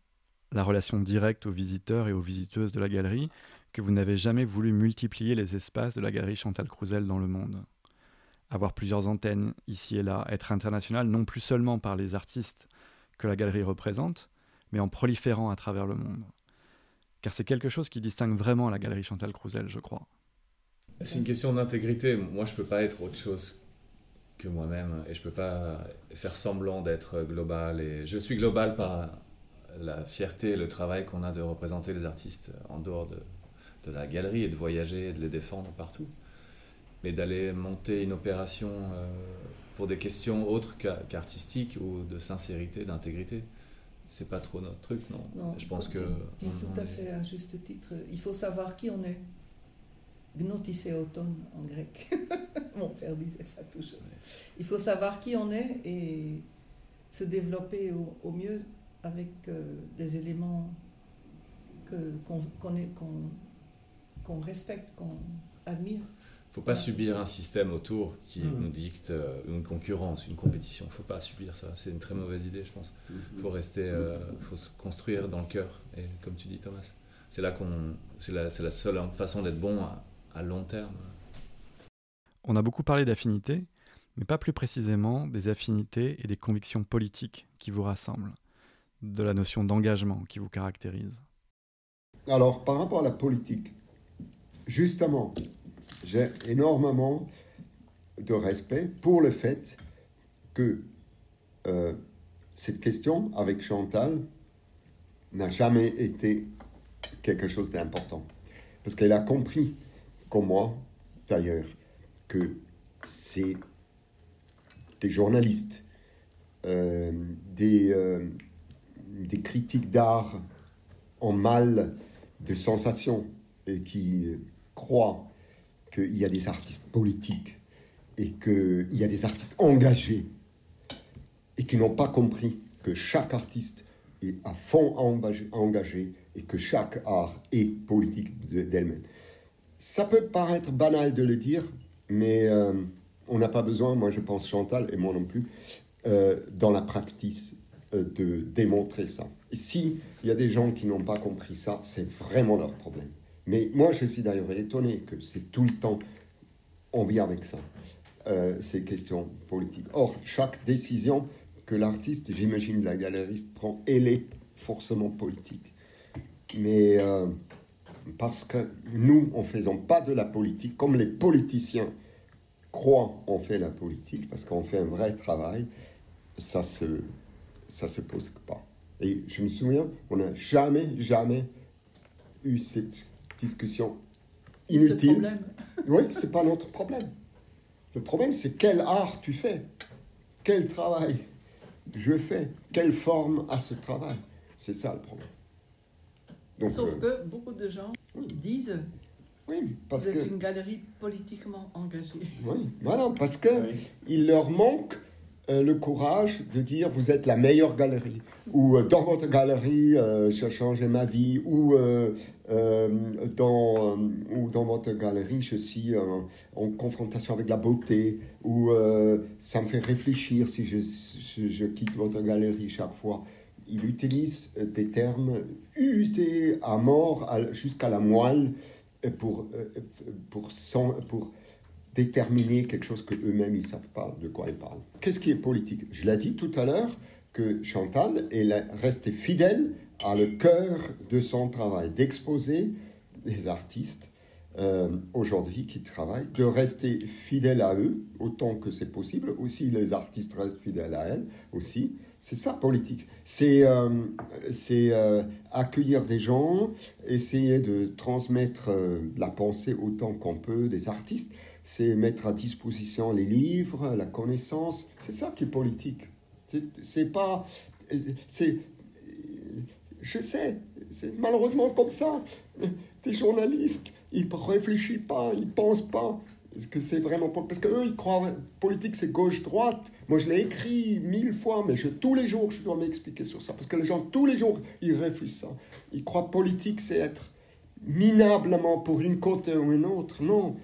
Speaker 1: la relation directe aux visiteurs et aux visiteuses de la galerie, que vous n'avez jamais voulu multiplier les espaces de la galerie Chantal Crouzel dans le monde? Avoir plusieurs antennes ici et là, être international non plus seulement par les artistes que la galerie représente, mais en proliférant à travers le monde. Car c'est quelque chose qui distingue vraiment la galerie Chantal Crouzel, je crois.
Speaker 4: C'est une question d'intégrité. Moi, je ne peux pas être autre chose que moi-même et je peux pas faire semblant d'être global. Et je suis global par la fierté et le travail qu'on a de représenter les artistes en dehors de, de, la galerie et de voyager et de les défendre partout. Mais d'aller monter une opération euh, pour des questions autres qu'artistiques ou de sincérité, d'intégrité, c'est pas trop notre truc, non,
Speaker 3: non Je pense que. Tu tout à fait à juste titre. Il faut savoir qui on est. Gnotisséoton en grec. Mon père disait ça toujours. Il faut savoir qui on est et se développer au, mieux avec euh, des éléments qu'on qu'on respecte, qu'on admire.
Speaker 4: Il ne faut pas subir un système autour qui mmh. nous dicte euh, une concurrence, une compétition. Il ne faut pas subir ça. C'est une très mauvaise idée, je pense. Il mmh. faut rester, euh, faut se construire dans le cœur. Et comme tu dis, Thomas, c'est là qu'on, c'est la, la, seule façon d'être bon à, à long terme.
Speaker 1: On a beaucoup parlé d'affinités, mais pas plus précisément des affinités et des convictions politiques qui vous rassemblent, de la notion d'engagement qui vous caractérise.
Speaker 2: Alors, par rapport à la politique, justement, j'ai énormément de respect pour le fait que euh, cette question avec Chantal n'a jamais été quelque chose d'important. Parce qu'elle a compris comme moi d'ailleurs, que c'est des journalistes, euh, des, euh, des critiques d'art en mal de sensation et qui croient qu'il y a des artistes politiques et qu'il y a des artistes engagés et qui n'ont pas compris que chaque artiste est à fond engagé et que chaque art est politique d'elle-même. Ça peut paraître banal de le dire, mais euh, on n'a pas besoin, moi je pense Chantal et moi non plus, euh, dans la pratique euh, de démontrer ça. Et si il y a des gens qui n'ont pas compris ça, c'est vraiment leur problème. Mais moi je suis d'ailleurs étonné que c'est tout le temps on vit avec ça, ces questions politiques. Or, chaque décision que l'artiste, j'imagine la galeriste, prend, elle est forcément politique. Mais parce que nous, en faisant pas de la politique, comme les politiciens croient on fait la politique, parce qu'on fait un vrai travail, ça se, ça se pose pas. Et je me souviens, on n'a jamais, jamais eu cette discussion inutile.
Speaker 3: Problème.
Speaker 2: Oui, c'est pas notre problème. Le problème, c'est quel art tu fais, quel travail je fais, quelle forme a ce travail? C'est ça le problème.
Speaker 3: Sauf euh, que beaucoup de gens
Speaker 2: Oui.
Speaker 3: disent
Speaker 2: Oui, parce
Speaker 3: vous
Speaker 2: que.
Speaker 3: êtes une galerie politiquement engagée.
Speaker 2: Oui, voilà, parce que
Speaker 5: Oui.
Speaker 2: il leur manque euh, le courage de dire vous êtes la meilleure galerie ou euh, dans votre galerie euh, j'ai changé ma vie ou euh, euh, dans euh, ou dans votre galerie je suis euh, en confrontation avec la beauté ou euh, ça me fait réfléchir si je, je, je quitte votre galerie chaque fois. Il utilise euh, des termes usés à mort jusqu'à la moelle euh, pour, euh, pour, déterminer quelque chose que eux-mêmes ils savent pas de quoi ils parlent. Qu'est-ce qui est politique? Je l'ai dit tout à l'heure que Chantal est restée fidèle à le cœur de son travail, d'exposer les artistes aujourd'hui qui travaillent, de rester fidèle à eux autant que c'est possible. Aussi les artistes restent fidèles à elle aussi. C'est ça politique. C'est euh, euh, accueillir des gens, essayer de transmettre euh, la pensée autant qu'on peut des artistes c'est mettre à disposition les livres, la connaissance. C'est ça qui est politique. C'est- C'est pas. C'est. Je sais, c'est malheureusement comme ça. Des journalistes, ils ne réfléchissent pas, ils ne pensent pas. Est-ce que c'est vraiment. Parce qu'eux, ils croient. Politique, c'est gauche-droite. Moi, je l'ai écrit mille fois, mais je, tous les jours, je dois m'expliquer sur ça. Parce que les gens, tous les jours, ils refusent ça. Ils croient politique, c'est être minablement pour une côté ou une autre. Non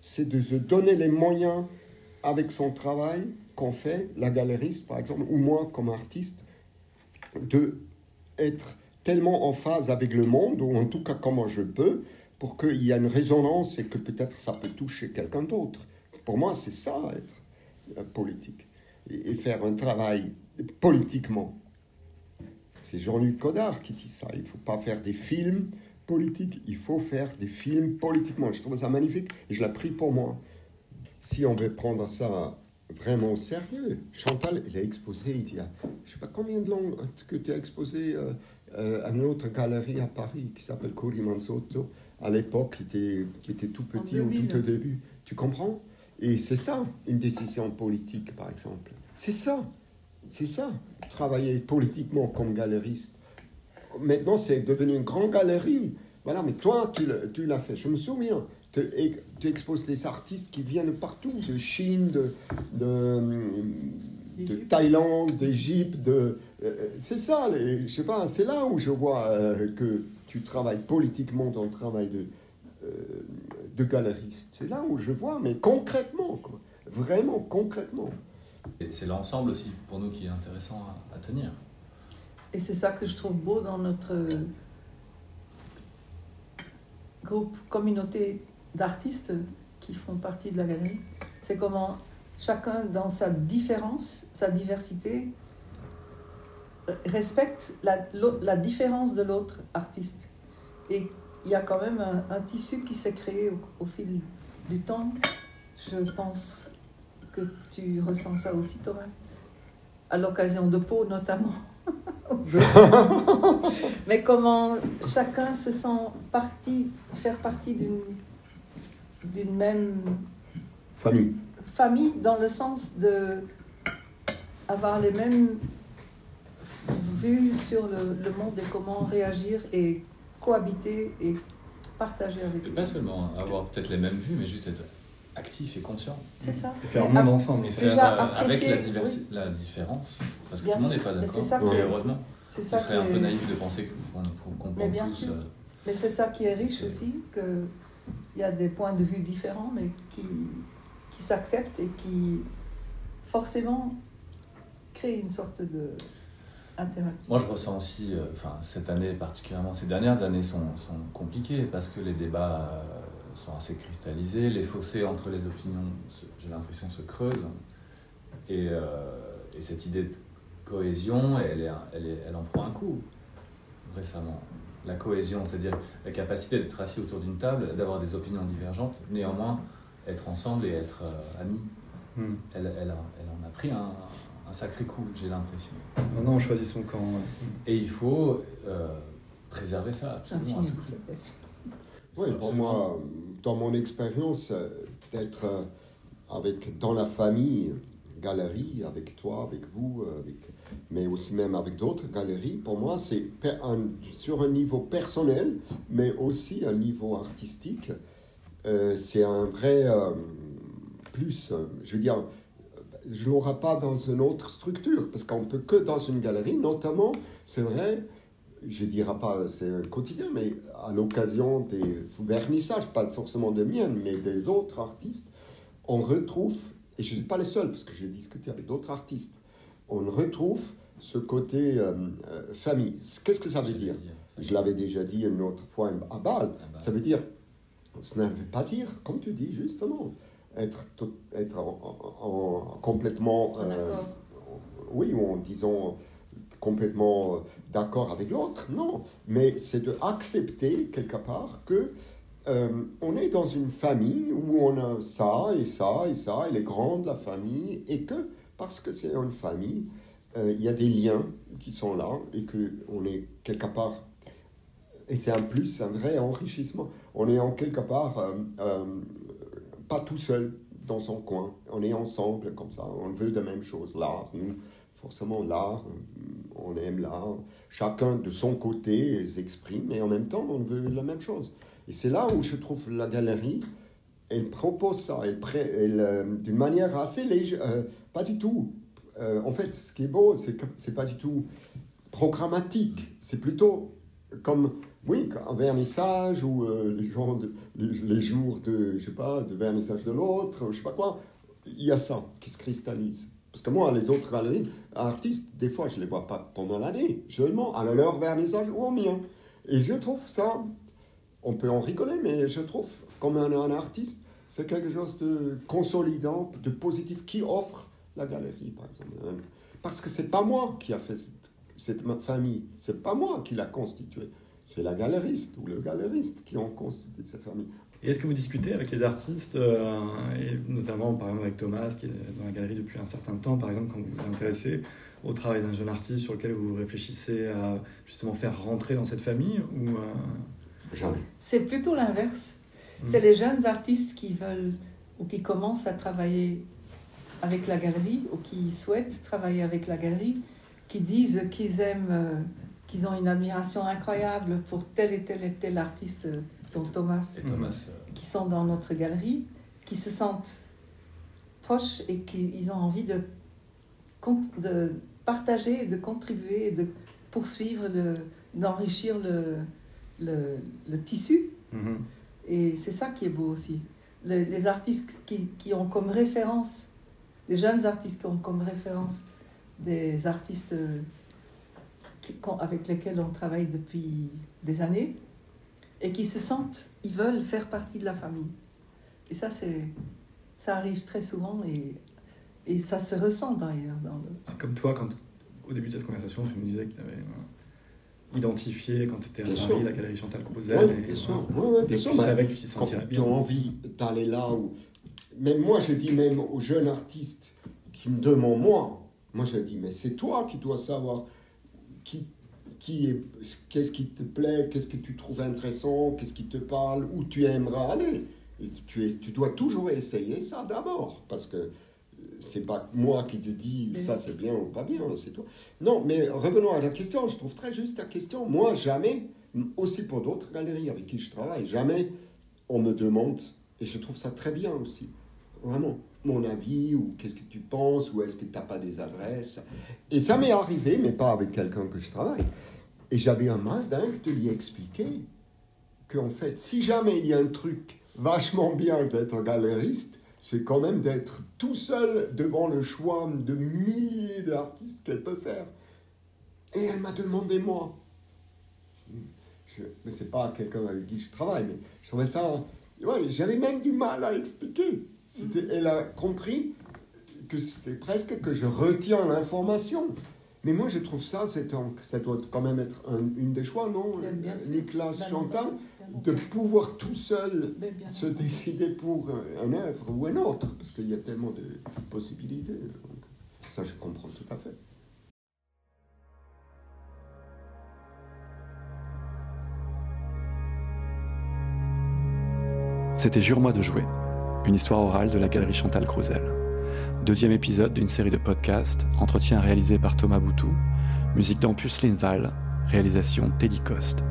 Speaker 2: c'est de se donner les moyens avec son travail qu'on fait, la galeriste par exemple, ou moi comme artiste, de être tellement en phase avec le monde, ou en tout cas comment je peux, pour qu'il y ait une résonance et que peut-être ça peut toucher quelqu'un d'autre. Pour moi, c'est ça, être euh, politique. Et, faire un travail politiquement. C'est Jean-Luc Godard qui dit ça. Il ne faut pas faire des films politiques, il faut faire des films politiquement. Je trouve ça magnifique et je l'ai pris pour moi. Si on veut prendre ça vraiment au sérieux, Chantal, il a exposé il y a, je sais pas combien de langues que tu as exposé euh, euh, à une autre galerie à Paris qui s'appelle Cori Mansotto, à l'époque, qui était, qui était tout petit au
Speaker 3: 2000.
Speaker 2: tout au début. Tu comprends? Et c'est ça, une décision politique, par exemple. C'est ça. C'est ça, travailler politiquement comme galeriste. Maintenant, c'est devenu une grande galerie. Voilà, mais toi, tu l'as- fait. Je me souviens, tu, exposes des artistes qui viennent de partout, de Chine, de, de. Thaïlande, d'Égypte. De, euh, c'est ça, les- je sais pas, c'est là où je vois euh, que tu travailles politiquement dans le travail de, euh, de galeriste. C'est là où je vois, mais concrètement, quoi. vraiment concrètement.
Speaker 4: Et c'est l'ensemble aussi pour nous qui est intéressant à, à tenir.
Speaker 3: Et c'est ça que je trouve beau dans notre groupe, communauté d'artistes qui font partie de la galerie. C'est comment chacun, dans sa différence, sa diversité, euh, respecte la, la différence de l'autre artiste. Et il y a quand même un, un tissu qui s'est créé au, au fil du temps. Je pense que tu ressens ça aussi, Thomas. À l'occasion de Pau, notamment. Mais comment chacun se sent partie, faire partie d'une d'une même
Speaker 2: Famille.
Speaker 3: famille dans le sens de avoir les mêmes vues sur le, le monde et comment réagir et cohabiter et partager avec
Speaker 4: Et
Speaker 3: eux.
Speaker 4: pas seulement avoir peut-être les mêmes vues, mais juste être actif et conscient.
Speaker 3: C'est ça.
Speaker 5: Et faire monde ensemble.
Speaker 4: Et faire euh, avec la, diversi- la différence. Parce que
Speaker 3: Bien
Speaker 4: tout le monde n'est pas d'accord.
Speaker 3: c'est ça
Speaker 2: qui
Speaker 4: Et heureusement.
Speaker 3: C'est
Speaker 4: Ce serait un peu naïf de penser qu'on pense
Speaker 3: bien
Speaker 4: tous.
Speaker 3: sûr.
Speaker 4: euh,
Speaker 3: Mais c'est ça qui est riche aussi, qu'il y a des points de vue différents, mais qui, qui s'acceptent et qui forcément créent une sorte de
Speaker 4: Moi, je ressens aussi, euh, enfin, cette année particulièrement, ces dernières années sont, sont compliquées parce que les débats euh, sont assez cristallisés, les fossés entre les opinions, j'ai l'impression, se creusent. Et, euh, et cette idée de cohésion, elle, est, elle, est, elle en prend un coup récemment. La cohésion, c'est-à-dire la capacité d'être assis autour d'une table, d'avoir des opinions divergentes, néanmoins être ensemble et être euh, amis.
Speaker 5: Hmm.
Speaker 4: Elle, elle, elle en a pris un, un sacré coup, j'ai l'impression.
Speaker 5: Maintenant, on choisit son camp. ouais.
Speaker 4: Et il faut euh, préserver ça
Speaker 3: C'est un
Speaker 4: absolument.
Speaker 3: signe
Speaker 4: à
Speaker 3: de
Speaker 4: tout prix.
Speaker 3: faiblesse.
Speaker 2: Oui, pour moi, dans mon expérience, euh, d'être euh, avec, dans la famille, galerie avec toi, avec vous, avec, mais aussi même avec d'autres galeries, pour moi, c'est sur un niveau personnel, mais aussi un niveau artistique. Euh, c'est un vrai euh, plus. Je veux dire, je ne l'aurai pas dans une autre structure, parce qu'on peut que dans une galerie, notamment, c'est vrai, je ne dirais pas c'est un quotidien, mais à l'occasion des vernissages, pas forcément de miennes, mais des autres artistes, on retrouve, et je ne suis pas le seul, parce que j'ai discuté avec d'autres artistes, on retrouve ce côté euh, euh, famille. Qu'est-ce que ça veut dire? Je l'avais déjà dit une autre fois à Bâle. Ça veut dire, ça ne veut pas dire, comme tu dis justement, être, être en, complètement...
Speaker 3: Euh,
Speaker 2: oui, ou en disant complètement euh, d'accord avec l'autre, non, mais c'est de accepter quelque part que euh, on est dans une famille où on a ça et ça et ça, et les grands de la famille, et que parce que c'est une famille, euh, il y a des liens qui sont là et que on est quelque part, et c'est un plus, un vrai enrichissement. On est en quelque part pas tout seul dans son coin, on est ensemble comme ça, on veut de même chose, l'art, forcément l'art, on aime l'art, chacun de son côté s'exprime, mais en même temps on veut la même chose. Et c'est là où je trouve la galerie, elle propose ça, elle, elle euh, d'une manière assez légère, euh, pas du tout. Euh, en fait, ce qui est beau, c'est que c'est pas du tout programmatique, c'est plutôt comme, oui, un vernissage ou les, gens les, jours de, je sais pas, de vernissage de l'autre, je sais pas quoi, il y a ça qui se cristallise. Parce que moi, les autres artistes, des fois, je ne les vois pas pendant l'année, seulement à leur vernissage ou au mien. Et je trouve ça, on peut en rigoler, mais je trouve, comme un, un artiste, c'est quelque chose de consolidant, de positif, qui offre la galerie, par exemple. Parce que c'est pas moi qui a fait cette, cette famille, c'est pas moi qui l'a constituée, c'est la galeriste ou le galeriste qui ont constitué cette famille.
Speaker 5: Et est-ce que vous discutez avec les artistes, euh, et notamment par exemple avec Thomas, qui est dans la galerie depuis un certain temps, par exemple, quand vous vous intéressez au travail d'un jeune artiste sur lequel vous réfléchissez à justement faire rentrer dans cette famille ou
Speaker 2: Jamais.
Speaker 3: C'est plutôt l'inverse. Hmm. C'est les jeunes artistes qui veulent ou qui commencent à travailler avec la galerie ou qui souhaitent travailler avec la galerie, qui disent qu'ils aiment, euh, qu'ils ont une admiration incroyable pour tel et tel et tel artiste Thomas,
Speaker 4: et Thomas euh,
Speaker 3: qui sont dans notre galerie, qui se sentent proches et qui ils ont envie de, de partager, de contribuer, de poursuivre, d'enrichir le, le, le, tissu.
Speaker 5: Mm-hmm.
Speaker 3: Et c'est ça qui est beau aussi. Les, artistes qui, qui, ont comme référence, les jeunes artistes qui ont comme référence des artistes euh, qui, avec lesquels on travaille depuis des années, et qui se sentent, ils veulent faire partie de la famille. Et ça, c'est, ça arrive très souvent et, et ça se ressent d'ailleurs. Dans le...
Speaker 5: C'est comme toi, quand au début de cette conversation, tu me disais que tu avais euh, identifié quand tu étais à Paris la galerie Chantal Crousel.
Speaker 2: Oui, bien sûr. Ouais, bien sûr. Tu savais que tu t'y sentirais bien. Tu as envie d'aller là où. Même moi, je dis même aux jeunes artistes qui me demandent, moi, moi je dis, mais c'est toi qui dois savoir qui qu'est-ce qui te plaît, qu'est-ce que tu trouves intéressant, qu'est-ce qui te parle, où tu aimerais aller. tu, es, tu dois toujours essayer ça d'abord, parce que c'est pas moi qui te dis ça c'est bien ou pas bien, c'est toi. Non, mais revenons à la question, je trouve très juste la question. Moi, jamais, aussi pour d'autres galeries avec qui je travaille, jamais on me demande, et je trouve ça très bien aussi, vraiment, mon avis, ou qu'est-ce que tu penses, ou est-ce que tu n'as pas des adresses. Et ça m'est arrivé, mais pas avec quelqu'un que je travaille. Et j'avais un mal dingue de lui expliquer qu'en fait, si jamais il y a un truc vachement bien d'être galeriste, c'est quand même d'être tout seul devant le choix de milliers d'artistes qu'elle peut faire. Et elle m'a demandé moi. Je, mais c'est pas quelqu'un avec qui je travaille, mais je trouvais ça. Ouais, j'avais même du mal à expliquer. Elle a compris que c'est presque que je retiens l'information. Mais moi, je trouve ça, ça doit quand même être une des choix, non Nicolas Chantal, de pouvoir tout seul se décider pour un œuvre ou un autre, parce qu'il y a tellement de possibilités. ça, je comprends tout à fait.
Speaker 1: C'était Jure-moi de jouer, une histoire orale de la galerie Chantal Crousel. Deuxième épisode d'une série de podcasts, entretien réalisé par Thomas Boutou, musique d'Ampus Linval, réalisation Teddy Coste.